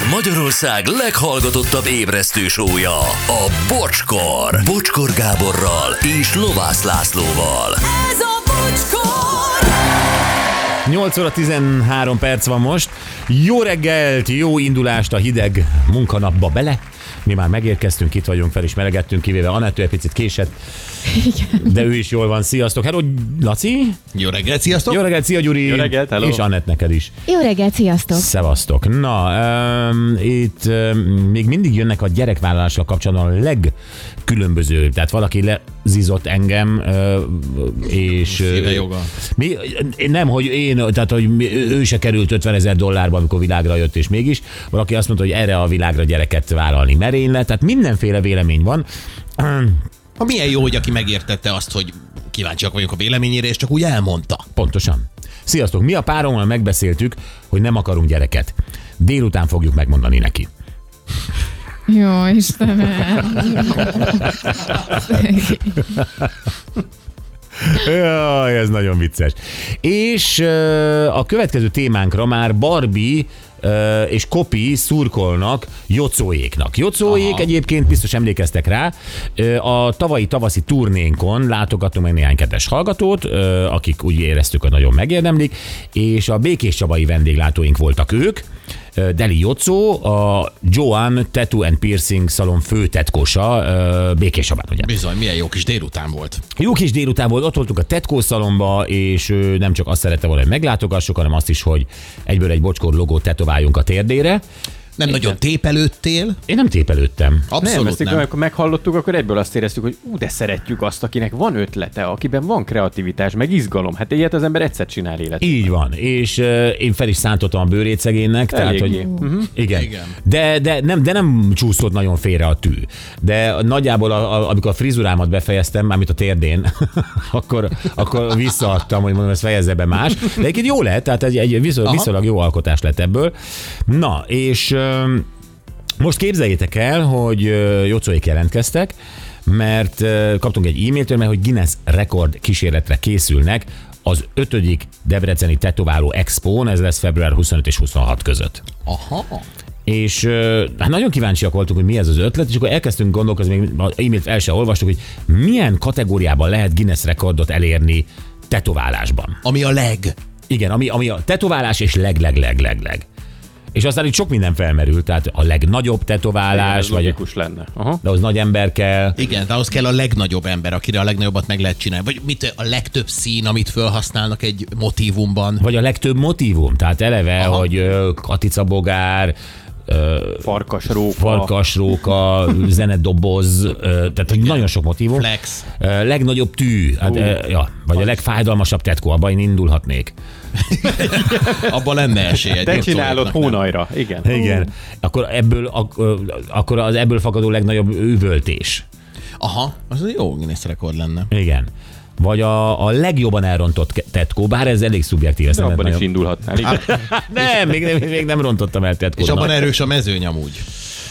Ez Magyarország leghallgatottabb ébresztő sója, a Bocskor. Bocskor Gáborral és Lovász Lászlóval. Ez a bocskor! 8 óra 13 perc van most. Jó reggelt, jó indulást a hideg munkanapba bele. Mi már megérkeztünk, itt vagyunk, fel is melegettünk, kivéve Anett, ő egy picit késett. De ő is jól van. Sziasztok. Hello, Laci. Jó reggelt, sziasztok! Jó reggelt, szia Gyuri. Jó reggelt, hello. És Anett neked is. Jó reggelt, sziasztok! Szevasztok. Na, um, itt um, még mindig jönnek a gyerekvállalással kapcsolatban a legkülönböző. Tehát valaki lezizott engem, és... Szíve joga. Mi, nem, hogy én, tehát hogy ő se került 50 ezer dollárba, amikor világra jött, és mégis valaki azt mondta, hogy erre a világra gyereket vállalni merénylet. Tehát mindenféle vélemény van. Ha milyen jó, hogy aki megértette azt, hogy kíváncsiak vagyunk a véleményére, és csak úgy elmondta. Pontosan. Sziasztok, mi a párommal megbeszéltük, hogy nem akarunk gyereket. Délután fogjuk megmondani neki. Jó, Istenem! Jaj, ez nagyon vicces. És a következő témánkra már Barbie és Kopi szurkolnak Jocóéknak. Jocóék Aha. egyébként biztos emlékeztek rá, a tavalyi tavaszi turnénkon látogattunk meg néhány kedves hallgatót, akik úgy éreztük, hogy nagyon megérdemlik, és a Békés Csabai vendéglátóink voltak ők, Deli Jocó, a Joan Tattoo and Piercing szalon főtetkosa ö, Békés Csabán, ugye? Bizony, milyen jó kis délután volt. Jó kis délután volt, ott voltunk a Tetkó szalomba, és ő nem csak azt szerette volna, hogy meglátogassuk, hanem azt is, hogy egyből egy bocskor logót tetováljunk a térdére. Nem nagyon tépelődtél? Én nem tépelődtem. Nem, Abszolút ezt nem. amikor meghallottuk, akkor egyből azt éreztük, hogy ú, de szeretjük azt, akinek van ötlete, akiben van kreativitás, meg izgalom. Hát ilyet az ember egyszer csinál élet. Így van, és uh, én fel is szántottam a bőrét szegénynek, tehát hogy. Mhm. igen. Igen. De, de, nem, de nem csúszott nagyon félre a tű. De nagyjából, a, a, amikor a frizurámat befejeztem, mármint a térdén, akkor, akkor visszaadtam, hogy mondom, ezt fejezze be más. De egyébként jó lett, tehát egy, egy viszonylag, viszonylag jó alkotás lett ebből. Na, és um, most képzeljétek el, hogy ö, Jocóik jelentkeztek, mert kaptunk egy e-mailt, mert hogy Guinness rekord kísérletre készülnek az ötödik Debreceni Tetováló Expo, ez lesz február 25 és 26 között. Aha. És hát nagyon kíváncsiak voltunk, hogy mi ez az ötlet, és akkor elkezdtünk gondolkozni, még e-mailt el sem olvastuk, hogy milyen kategóriában lehet Guinness rekordot elérni tetoválásban. Ami a leg. Igen, ami, ami a tetoválás és leg, leg, leg, leg, leg. És aztán itt sok minden felmerült, tehát a legnagyobb tetoválás, Ez vagy logikus lenne. Aha. de az nagy ember kell. Igen, de ahhoz kell a legnagyobb ember, akire a legnagyobbat meg lehet csinálni. Vagy mit a legtöbb szín, amit felhasználnak egy motívumban. Vagy a legtöbb motivum, tehát eleve, Aha. Hogy ö, katicabogár, Farkasróka. farkasróka, zenedoboz, tehát hogy nagyon sok motivum. Flex. Legnagyobb tű, hát, ja, vagy a legfájdalmasabb tetkó, abban én indulhatnék. Abban lenne esély. egy Te csinálod hónajra. Igen. Igen. Akkor ebből, ak- akkor az ebből fakadó legnagyobb üvöltés. Aha, az jó Guinness rekord lenne. Igen. Vagy a, a legjobban elrontott tetkó, bár ez elég szubjektív. De nem abban lehet is nagyon- indulhatnál. Nem, még, nem, még nem rontottam el tetkót. És abban erős a mezőny amúgy.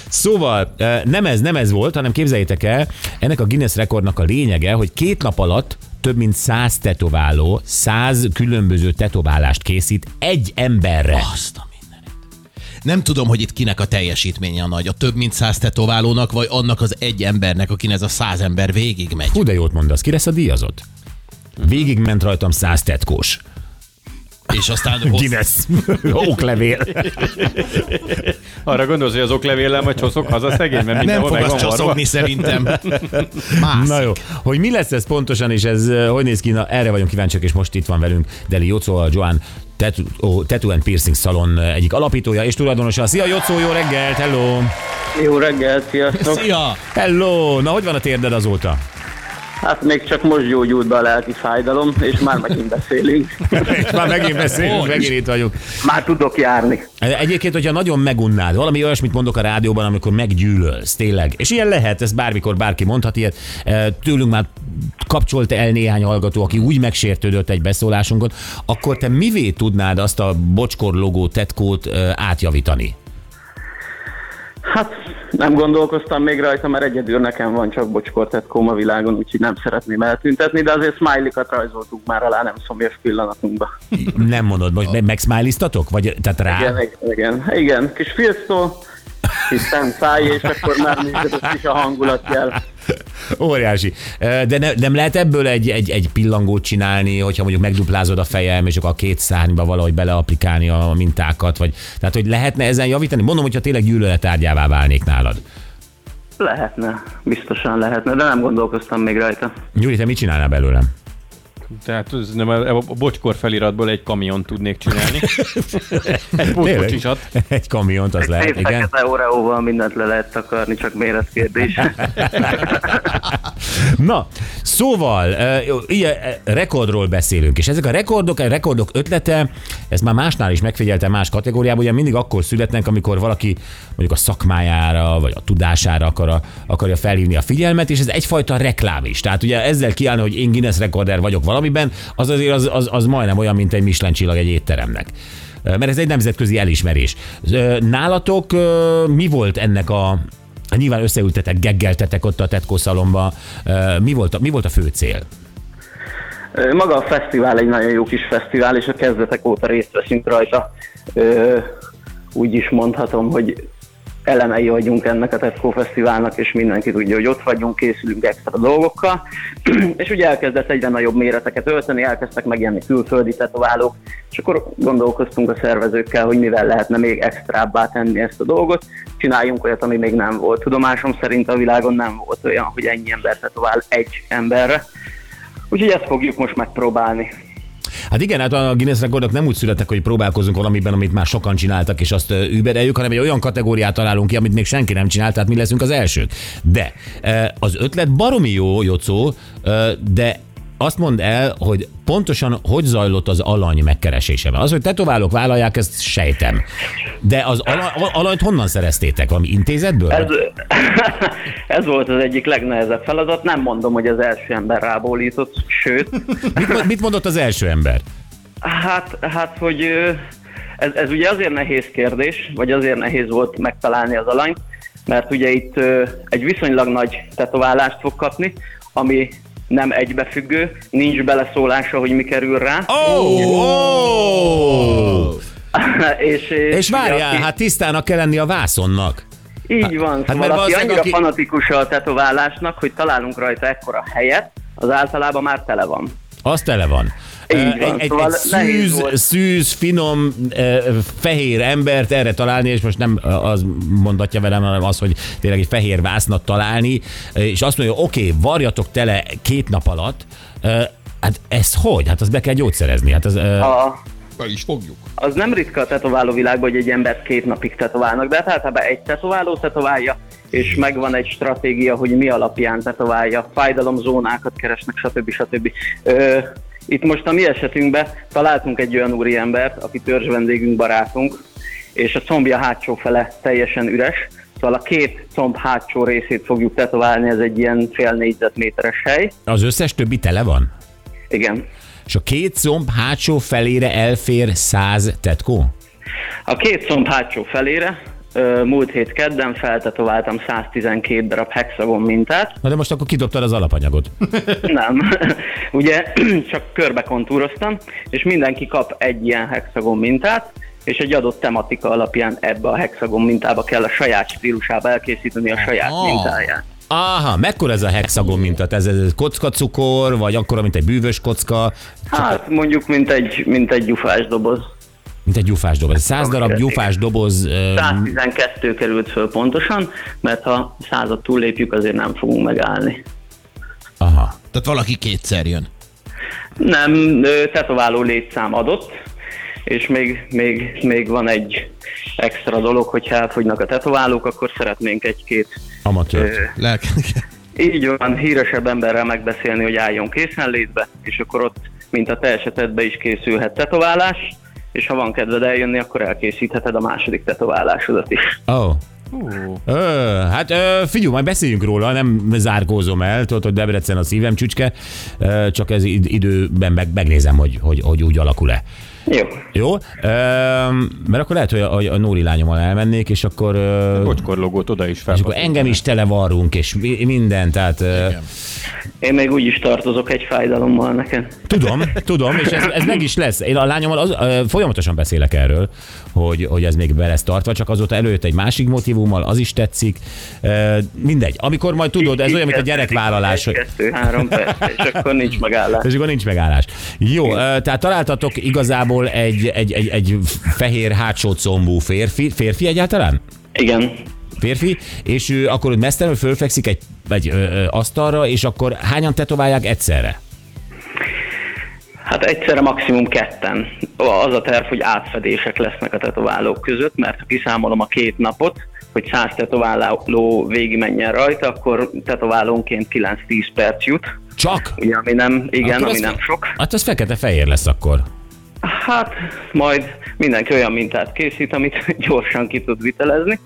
Szóval nem ez, nem ez volt, hanem képzeljétek el, ennek a Guinness rekordnak a lényege, hogy két nap alatt több mint száz tetováló, száz különböző tetoválást készít egy emberre. Azt a mindenit. Nem tudom, hogy itt kinek a teljesítménye a nagy. A több mint száz tetoválónak, vagy annak az egy embernek, akin ez a száz ember végigmegy. Hú, de jót mondasz, ki lesz a díjazott? Végig ment rajtam száz tetkós. És aztán hossz... Guinness. Oklevél. Arra gondolsz, hogy az oklevéllel majd csoszok haza szegény, mert nem mindenhol fog meg azt van varva. csoszogni szerintem. Más. Na jó, hogy mi lesz ez pontosan, és ez eh, hogy néz ki, na, erre vagyunk kíváncsiak, és most itt van velünk Deli Jocó, a Joan Tattoo, Tattoo and Piercing Salon eh, egyik alapítója és tulajdonosa. Szia Jocó, jó reggelt, hello! Jó reggelt, sziasztok! Szia! Hello! Na, hogy van a térded azóta? Hát még csak most gyógyult be a lelki fájdalom, és már megint beszélünk. És már megint beszélünk, megint itt vagyunk. Már tudok járni. Egyébként, hogyha nagyon megunnád, valami olyasmit mondok a rádióban, amikor meggyűlölsz, tényleg. És ilyen lehet, ez bármikor bárki mondhat ilyet. Eh, Tőlünk már kapcsolt el néhány hallgató, aki úgy megsértődött egy beszólásunkon, akkor te mivé tudnád azt a bocskor logó tetkót eh, átjavítani? Hát Nem gondolkoztam még rajta, mert egyedül nekem van csak bocskortetkóm a világon, úgyhogy nem szeretném eltüntetni, de azért smiley-kat rajzoltuk már alá nem szomjas pillanatunkba. Nem mondod, most me- megsmiley-ztatok? Vagy tehát rá? Igen, igen, igen, igen. kis filctól, kis szent száj, és akkor már működött is a hangulatjel. Óriási. De ne, nem lehet ebből egy, egy, egy pillangót csinálni, hogyha mondjuk megduplázod a fejem, és akkor a két szárnyba valahogy beleaplikálni a mintákat, vagy tehát, hogy lehetne ezen javítani? Mondom, hogyha tényleg gyűlöletárgyává válnék nálad. Lehetne, biztosan lehetne, de nem gondolkoztam még rajta. Gyuri, te mit csinálnál belőlem? Tehát ez nem, a, a bocskor feliratból egy kamion tudnék csinálni. egy pótkocsisat. Egy kamiont, az lehet, Szép igen. fekete óreóval mindent le lehet takarni, csak méretkérdés. Na, szóval, ilyen rekordról beszélünk, és ezek a rekordok, a rekordok ötlete, ezt már másnál is megfigyeltem más kategóriában, ugye mindig akkor születnek, amikor valaki mondjuk a szakmájára, vagy a tudására akar, akarja felhívni a figyelmet, és ez egyfajta reklám is. Tehát ugye ezzel kiállni, hogy én Guinness rekorder vagyok valamiben, az azért az, az, az majdnem olyan, mint egy Michelin csillag egy étteremnek. Mert ez egy nemzetközi elismerés. Nálatok mi volt ennek a, Nyilván összeültetek, geggeltetek ott a Tetko szalomba. Mi volt a, mi volt a fő cél? Maga a fesztivál egy nagyon jó kis fesztivál, és a kezdetek óta részt veszünk rajta. Úgy is mondhatom, hogy elemei vagyunk ennek a Tetco Fesztiválnak, és mindenki tudja, hogy ott vagyunk, készülünk extra dolgokkal. és ugye elkezdett egyre nagyobb méreteket ölteni, elkezdtek megjelenni külföldi tetoválók, és akkor gondolkoztunk a szervezőkkel, hogy mivel lehetne még extrábbá tenni ezt a dolgot. Csináljunk olyat, ami még nem volt. Tudomásom szerint a világon nem volt olyan, hogy ennyi ember tetovál egy emberre. Úgyhogy ezt fogjuk most megpróbálni. Hát igen, hát a Guinness rekordok nem úgy születtek, hogy próbálkozunk valamiben, amit már sokan csináltak, és azt übereljük, hanem egy olyan kategóriát találunk ki, amit még senki nem csinált, tehát mi leszünk az elsők. De az ötlet baromi jó, Jocó, de azt mondd el, hogy pontosan hogy zajlott az alany megkeresése. Az, hogy tetoválók vállalják, ezt sejtem. De az ala- alanyt honnan szereztétek? Valami intézetből? Ez, ez volt az egyik legnehezebb feladat. Nem mondom, hogy az első ember rábólított, sőt, Mit, mit mondott az első ember? Hát, hát hogy ez, ez ugye azért nehéz kérdés, vagy azért nehéz volt megtalálni az alanyt, mert ugye itt egy viszonylag nagy tetoválást fog kapni, ami nem egybefüggő, nincs beleszólása, hogy mi kerül rá. Oh, oh! és, És várjál, aki- hát tisztának kell lenni a vászonnak. Így van, hát hát mert szóval aki valószínűleg annyira aki- fanatikus a tetoválásnak, hogy találunk rajta ekkora helyet, az általában már tele van. Az tele van. Így van, egy, egy, egy szóval nehéz szűz, szűz, finom, fehér embert erre találni, és most nem az mondatja velem, hanem az, hogy tényleg egy fehér vásznat találni, és azt mondja, oké, okay, varjatok tele két nap alatt, hát ez hogy? Hát azt be kell gyógyszerezni. Hát az, A, Be is fogjuk. az nem ritka a tetováló világban, hogy egy embert két napig tetoválnak, de hát általában egy tetováló tetoválja, és megvan egy stratégia, hogy mi alapján tetoválja, fájdalomzónákat keresnek, stb. stb. Ö, itt most a mi esetünkben találtunk egy olyan úriembert, aki törzs vendégünk, barátunk, és a combja hátsó fele teljesen üres, szóval a két comb hátsó részét fogjuk tetoválni, ez egy ilyen fél négyzetméteres hely. az összes többi tele van? Igen. És a két szomb hátsó felére elfér száz tetkó? A két szomb hátsó felére múlt hét kedden feltetováltam 112 darab hexagon mintát. Na de most akkor kidobtad az alapanyagot. Nem, ugye csak körbe kontúroztam, és mindenki kap egy ilyen hexagon mintát, és egy adott tematika alapján ebbe a hexagon mintába kell a saját stílusába elkészíteni a saját Aha. mintáját. Aha, mekkora ez a hexagon minta? Ez, ez kockacukor, vagy akkora, mint egy bűvös kocka, Hát mondjuk, mint egy, mint egy gyufás doboz. Mint egy gyufás doboz. 100 darab gyufás doboz, ö, 112 került föl pontosan, mert ha százat túllépjük, azért nem fogunk megállni. aha. Tehát valaki kétszer jön. Nem, ö, tetováló létszám adott, és még, még, még van egy extra dolog, hogyha elfogynak a tetoválók, akkor szeretnénk egy-két Amatőr. Lelke. így van, híresebb emberrel megbeszélni, hogy álljon készenlétbe, és akkor ott, mint a te esetedben is készülhet tetoválás, és ha van kedved eljönni, akkor elkészítheted a második tetoválásodat is. Oh. Ö, hát ö, figyelj, majd beszéljünk róla, nem zárkózom el, tudod, hogy Debrecen a szívem csücske, ö, csak ez id- időben meg, megnézem, hogy, hogy, hogy úgy alakul-e. Jó. Jó? Mert akkor lehet, hogy a, a Nóri lányommal elmennék, és akkor, ö, Bocskor logót oda is és fel. akkor engem is televarrunk, és mi- minden, tehát ö, Én még úgy is tartozok egy fájdalommal neked. tudom, tudom, és ez, ez meg is lesz. Én a lányommal az, folyamatosan beszélek erről, hogy, hogy ez még be lesz tartva, csak azóta előtt egy másik motivummal, az is tetszik. Mindegy. Amikor majd tudod, ez olyan, mint a gyerekvállalás, Egy, kettő, három perc, és akkor nincs megállás. És akkor nincs megállás. Jó, tehát találtatok igazából egy, egy, egy, egy fehér hátsó combú férfi, férfi egyáltalán? Igen. Férfi, és ő akkor mesztelenül fölfekszik egy, egy ö, ö, asztalra, és akkor hányan tetoválják egyszerre? Hát egyszerre maximum ketten. Az a terv, hogy átfedések lesznek a tetoválók között, mert ha kiszámolom a két napot, hogy 100 tetováló végigmenjen rajta, akkor tetoválónként 9-10 perc jut. Csak? Ugye, ami nem, igen, Akkor ami nem sok. Hát az fekete-fehér lesz akkor. Hát majd mindenki olyan mintát készít, amit gyorsan ki tud vitelezni.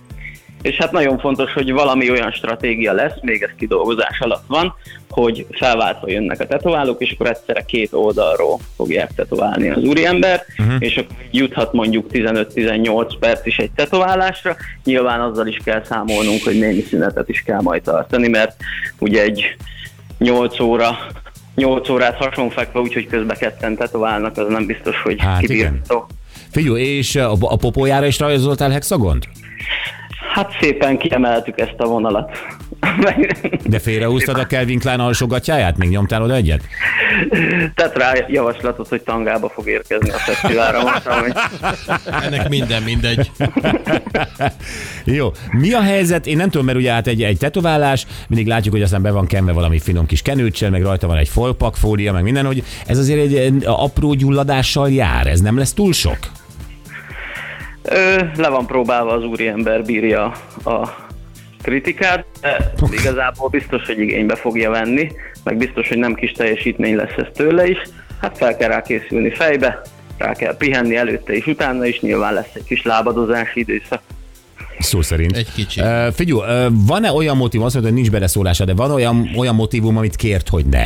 És hát nagyon fontos, hogy valami olyan stratégia lesz, még ez kidolgozás alatt van, hogy felváltva jönnek a tetoválók, és akkor egyszerre két oldalról fogják tetoválni az úriember, uh-huh. és akkor juthat mondjuk 15-18 perc is egy tetoválásra. Nyilván azzal is kell számolnunk, hogy némi szünetet is kell majd tartani, mert ugye egy 8 óra 8 órát hasonfekve, úgyhogy közben ketten tetoválnak, az nem biztos, hogy Hát kibírható. Figyelj, és a, a popójára is rajzoltál hexagont? Hát szépen kiemeltük ezt a vonalat. De félrehúztad a Kelvin Klein alsógatjáját? Még nyomtál oda egyet? Tett rá javaslatot, hogy tangába fog érkezni a fesztiválra. Mondtam, hogy Ennek minden mindegy. Jó. Mi a helyzet? Én nem tudom, mert ugye hát egy, egy tetoválás, mindig látjuk, hogy aztán be van kenve valami finom kis kenőcsel, meg rajta van egy folpak fólia, meg minden, hogy ez azért egy egy apró gyulladással jár. Ez nem lesz túl sok? Ö, le van próbálva az úriember bírja a kritikát, de igazából biztos, hogy igénybe fogja venni, meg biztos, hogy nem kis teljesítmény lesz ez tőle is. Hát fel kell rá készülni fejbe, rá kell pihenni előtte és utána is, nyilván lesz egy kis lábadozási időszak. Szó szerint. Egy kicsi. Uh, figyelj, uh, van-e olyan motivum, azt mondod, hogy nincs beleszólása, de van olyan, olyan motivum, amit kért, hogy ne?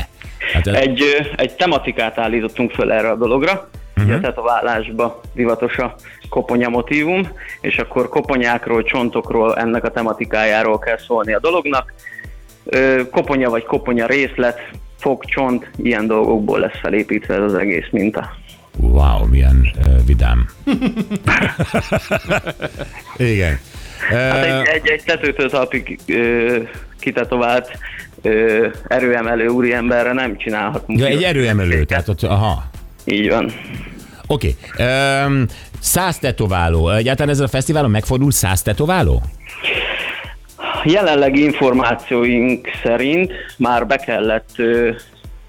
Hát, Egy, egy tematikát állítottunk föl erre a dologra, uh-huh. ugye, tehát a vállásba divatos a koponya motívum, és akkor koponyákról, csontokról, ennek a tematikájáról kell szólni a dolognak. Koponya vagy koponya részlet, fog, csont, ilyen dolgokból lesz felépítve ez az egész minta. Wow, milyen uh, vidám. Igen. Hát Uh, egy, egy, egy tetőtől talpig ö, kitetovált ö, erőemelő úriemberre nem csinálhatunk. ja, egy erőemelő, tehát ott, aha. Így van. Oké. Okay. Um, száz tetováló. Egyáltalán ezen a fesztiválon megfordul száz tetováló? Jelenlegi információink szerint már be kellett ö,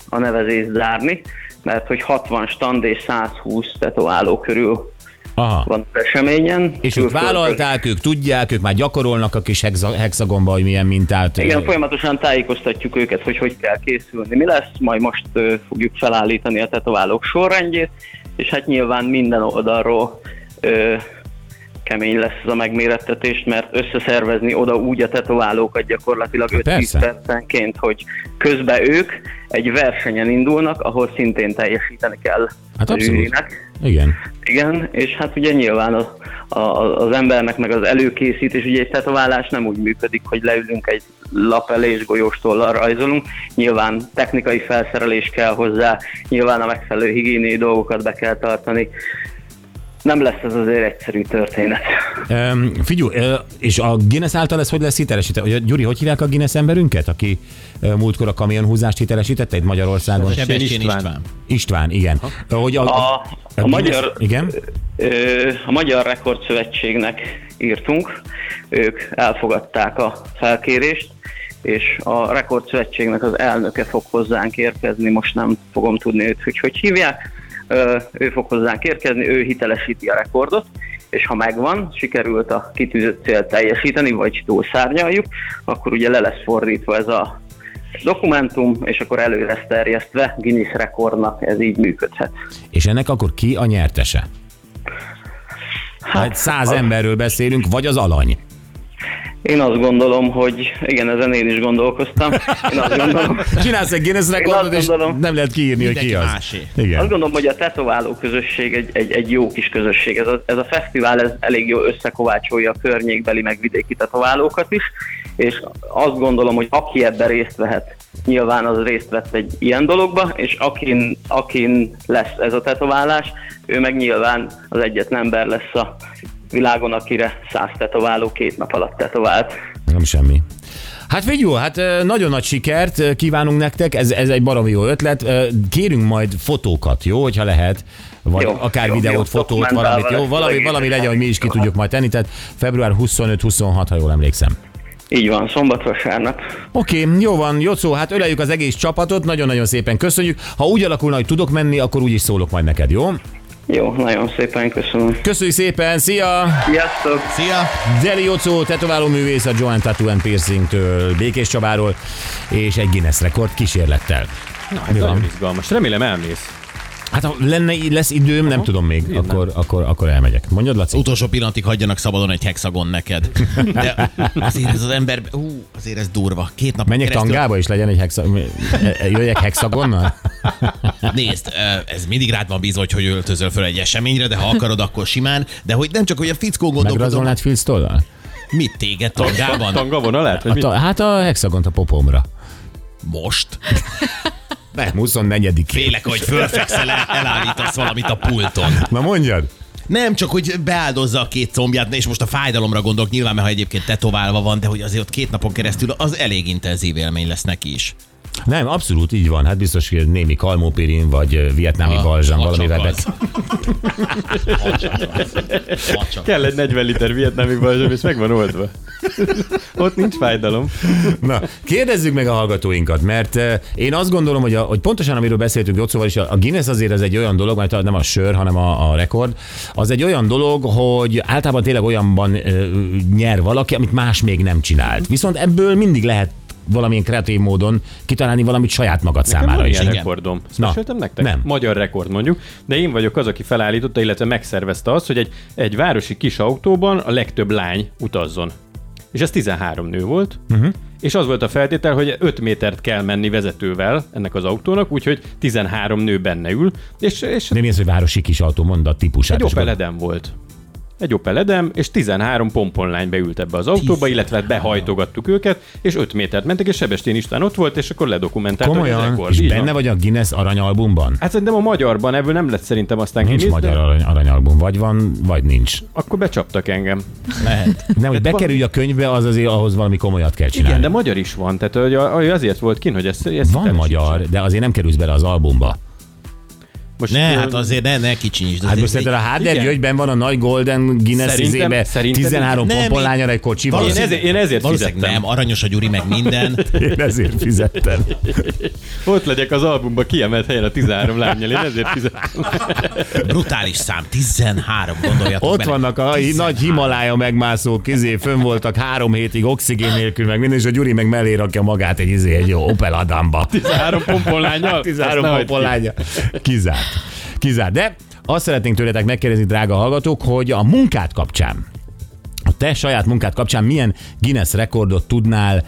a nevezést zárni, mert hogy 60 stand és 120 tetováló körül Aha. van az eseményen. És ők vállalták, ők tudják, ők már gyakorolnak a kis hexa- hexagonba, hogy milyen mintát. Igen, folyamatosan tájékoztatjuk őket, hogy hogy kell készülni, mi lesz, majd most fogjuk felállítani a tetoválók sorrendjét, és hát nyilván minden oldalról kemény lesz ez a megmérettetés, mert összeszervezni oda úgy a tetoválókat gyakorlatilag 5-10 persze. percenként, hogy közben ők egy versenyen indulnak, ahol szintén teljesíteni kell Hát a abszolút. zsűrinek. Igen. Igen, és hát ugye nyilván az, a, az embernek meg az előkészítés, ugye egy tetoválás nem úgy működik, hogy leülünk egy lap elé és golyóstollal rajzolunk. Nyilván technikai felszerelés kell hozzá, nyilván a megfelelő higiéniai dolgokat be kell tartani. Nem lesz ez azért egyszerű történet. Um, figyelj, ö, és a Guinness által ez hogy lesz hitelesítve? Gyuri, hogy hívják a Guinness emberünket, aki múltkor a kamionhúzást hitelesítette itt Magyarországon? Sebestyén István. István. István, igen. Hogy a, A, a, Guinness- magyar, Igen? Ö, a Magyar Rekordszövetségnek írtunk, ők elfogadták a felkérést, és a Rekordszövetségnek az elnöke fog hozzánk érkezni, most nem fogom tudni őt, hogy hogy hívják, ő fog hozzánk érkezni, ő hitelesíti a rekordot, és ha megvan, sikerült a kitűzött célt teljesíteni, vagy túlszárnyaljuk, akkor ugye le lesz fordítva ez a dokumentum, és akkor elő lesz terjesztve Guinness rekordnak, ez így működhet. És ennek akkor ki a nyertese? Hát száz emberről beszélünk, vagy az alany. Én azt gondolom, hogy igen, ezen én is gondolkoztam. Én azt gondolom, Csinálsz egy Guinness rekordot, és gondolom- nem lehet kiírni, hogy ki az. másé. Igen. azt gondolom, hogy a tetováló közösség egy, egy, egy jó kis közösség. Ez a, ez a fesztivál ez elég jól összekovácsolja a környékbeli meg vidéki tetoválókat is, és azt gondolom, hogy aki ebben részt vehet, nyilván az részt vett egy ilyen dologba, és akin, akin lesz ez a tetoválás, ő meg nyilván az egyetlen ember lesz a világon, akire száz tetováló két nap alatt tetovált. Nem semmi. Hát figyelj, hát nagyon nagy sikert kívánunk nektek, ez, ez egy baromi jó ötlet. Kérünk majd fotókat, jó, hogyha lehet, vagy jó, Jó, akár jó, videót, jó, fotót, valamit, jó, valami, jó, valami legyen, hogy mi is ki Jó. tudjuk majd tenni, tehát február 25-26, ha jól emlékszem. Így van, szombat-vasárnap. Oké, okay, jó van, Jocó, hát öleljük az egész csapatot, nagyon-nagyon szépen köszönjük. Ha úgy alakulna, hogy tudok menni, akkor úgy is szólok majd neked, jó? Jó, nagyon szépen köszönöm. Köszönjük szépen, szia! Sziasztok! Szia! Deli Jocó, tetováló művész a Joan Tattoo and Piercing-től, Békés Csabáról, és egy Guinness rekord kísérlettel. Na, hát Mi nagyon van? izgalmas. Remélem elmész. Hát ha lenne, lesz időm, nem tudom még, Én akkor, akkor, akkor elmegyek. Mondjad, Laci? Utolsó pillanatig hagyjanak szabadon egy hexagon neked. De azért ez az ember, ú, azért ez durva. Két nap Menjek tangába, és legyen egy hexa... Jöjjek hexagonnal? Nézd, ez mindig rád van bízva, hogy hogy öltözöl föl egy eseményre, de ha akarod, akkor simán. De hogy nem csak, hogy a fickó gondolkodom, Megrajzolnád Phil Stollal? mit téged tangában? Tanga vonalát? Vagy Hát mit? a, hát a hexagont a popomra. Most? Nem, 24 Félek, hogy fölfekszel, el, elállítasz valamit a pulton. Na mondjad. Nem, csak hogy beáldozza a két combját, és most a fájdalomra gondolok, nyilván, mert ha egyébként tetoválva van, de hogy azért ott két napon keresztül az elég intenzív élmény lesz neki is. Nem, abszolút így van. Hát biztos, hogy némi kalmópirin, vagy vietnámi Ha- balzsam, valamivel csak be... az. Ha csak az. Ha csak Kell egy 40 liter vietnámi balzsam, és meg van oldva. Ott nincs fájdalom. Na, kérdezzük meg a hallgatóinkat, mert én azt gondolom, hogy, a, hogy pontosan amiről beszéltünk Jocóval is, a a Guinness azért ez egy olyan dolog, mert nem a sör, hanem a, a rekord, az egy olyan dolog, hogy általában tényleg olyanban ö, nyer valaki, amit más még nem csinált. Viszont ebből mindig lehet valamilyen kreatív módon kitalálni valamit saját magad számára van is. ilyen Igen. rekordom. Ezt Na, nektek? nem. Magyar rekord mondjuk, de én vagyok az, aki felállította, illetve megszervezte azt, hogy egy, egy városi kis autóban a legtöbb lány utazzon. És ez 13 nő volt, uh-huh. és az volt a feltétel, hogy 5 métert kell menni vezetővel ennek az autónak, úgyhogy 13 nő benne ül, és, és De mi az, hogy városi kis autó, mondd a típusát. egy és Opel volt. Egy Opel Edem, és 13 pomponlány beült ebbe az autóba, illetve behajtogattuk őket, és 5 métert mentek, és Sebestén István ott volt, és akkor a Komolyan? rekord. És benne van. vagy a Guinness aranyalbumban? Hát szerintem a magyarban ebből nem lett szerintem aztán Nincs Guinness, magyar de arany, aranyalbum, vagy van, vagy nincs. Akkor becsaptak engem. Lehet. Nem, hogy bekerülj a könyvbe, az azért ahhoz valami komolyat kell csinálni. Igen, de magyar is van, tehát a- hogy azért volt kin, hogy ezt, ezt Van magyar, de azért nem kerülsz bele az albumba. Most, Ne, hát azért ne, ne kicsinyítsd. Hát most szerinted a Háder Igen. Györgyben van a nagy Golden Guinness Szerintem- izébe, szerintem- 13 Nem, pomponlányra egy kocsival. Én ezért, én ezért fizettem. nem, aranyos a Gyuri, meg minden. Én ezért fizettem. Ott legyek az albumban kiemelt helyen a 13 lányjal, én ezért fizettem. Brutális szám, 13, gondoljatok Ott bele. vannak a hi- nagy Himalája megmászók, izé, fönn voltak három hétig oxigén nélkül, meg minden, és a Gyuri meg mellé rakja magát egy, izé, egy jó Opel Adamba. 13 pomponlányjal? 13 Ezt ne hagyd ki. pomponlánya. Kizárt. Kizárt. De azt szeretnénk tőletek megkérdezni, drága hallgatók, hogy a munkát kapcsán, a te saját munkát kapcsán milyen Guinness rekordot tudnál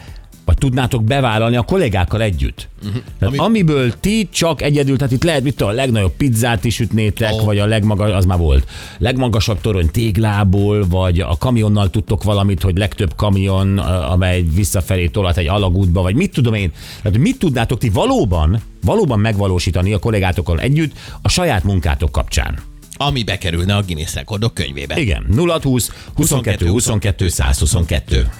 vagy tudnátok bevállalni a kollégákkal együtt. Uh-huh. Tehát Ami- amiből ti csak egyedül, tehát itt lehet, mit tudom, a legnagyobb pizzát is ütnétek, oh. vagy a legmagas, az már volt, legmagasabb torony téglából, vagy a kamionnal tudtok valamit, hogy legtöbb kamion, amely visszafelé tolat egy alagútba, vagy mit tudom én. Tehát mit tudnátok ti valóban, valóban megvalósítani a kollégátokkal együtt a saját munkátok kapcsán? Ami bekerülne a Guinness rekordok könyvébe. Igen, 0 20 22 22 122.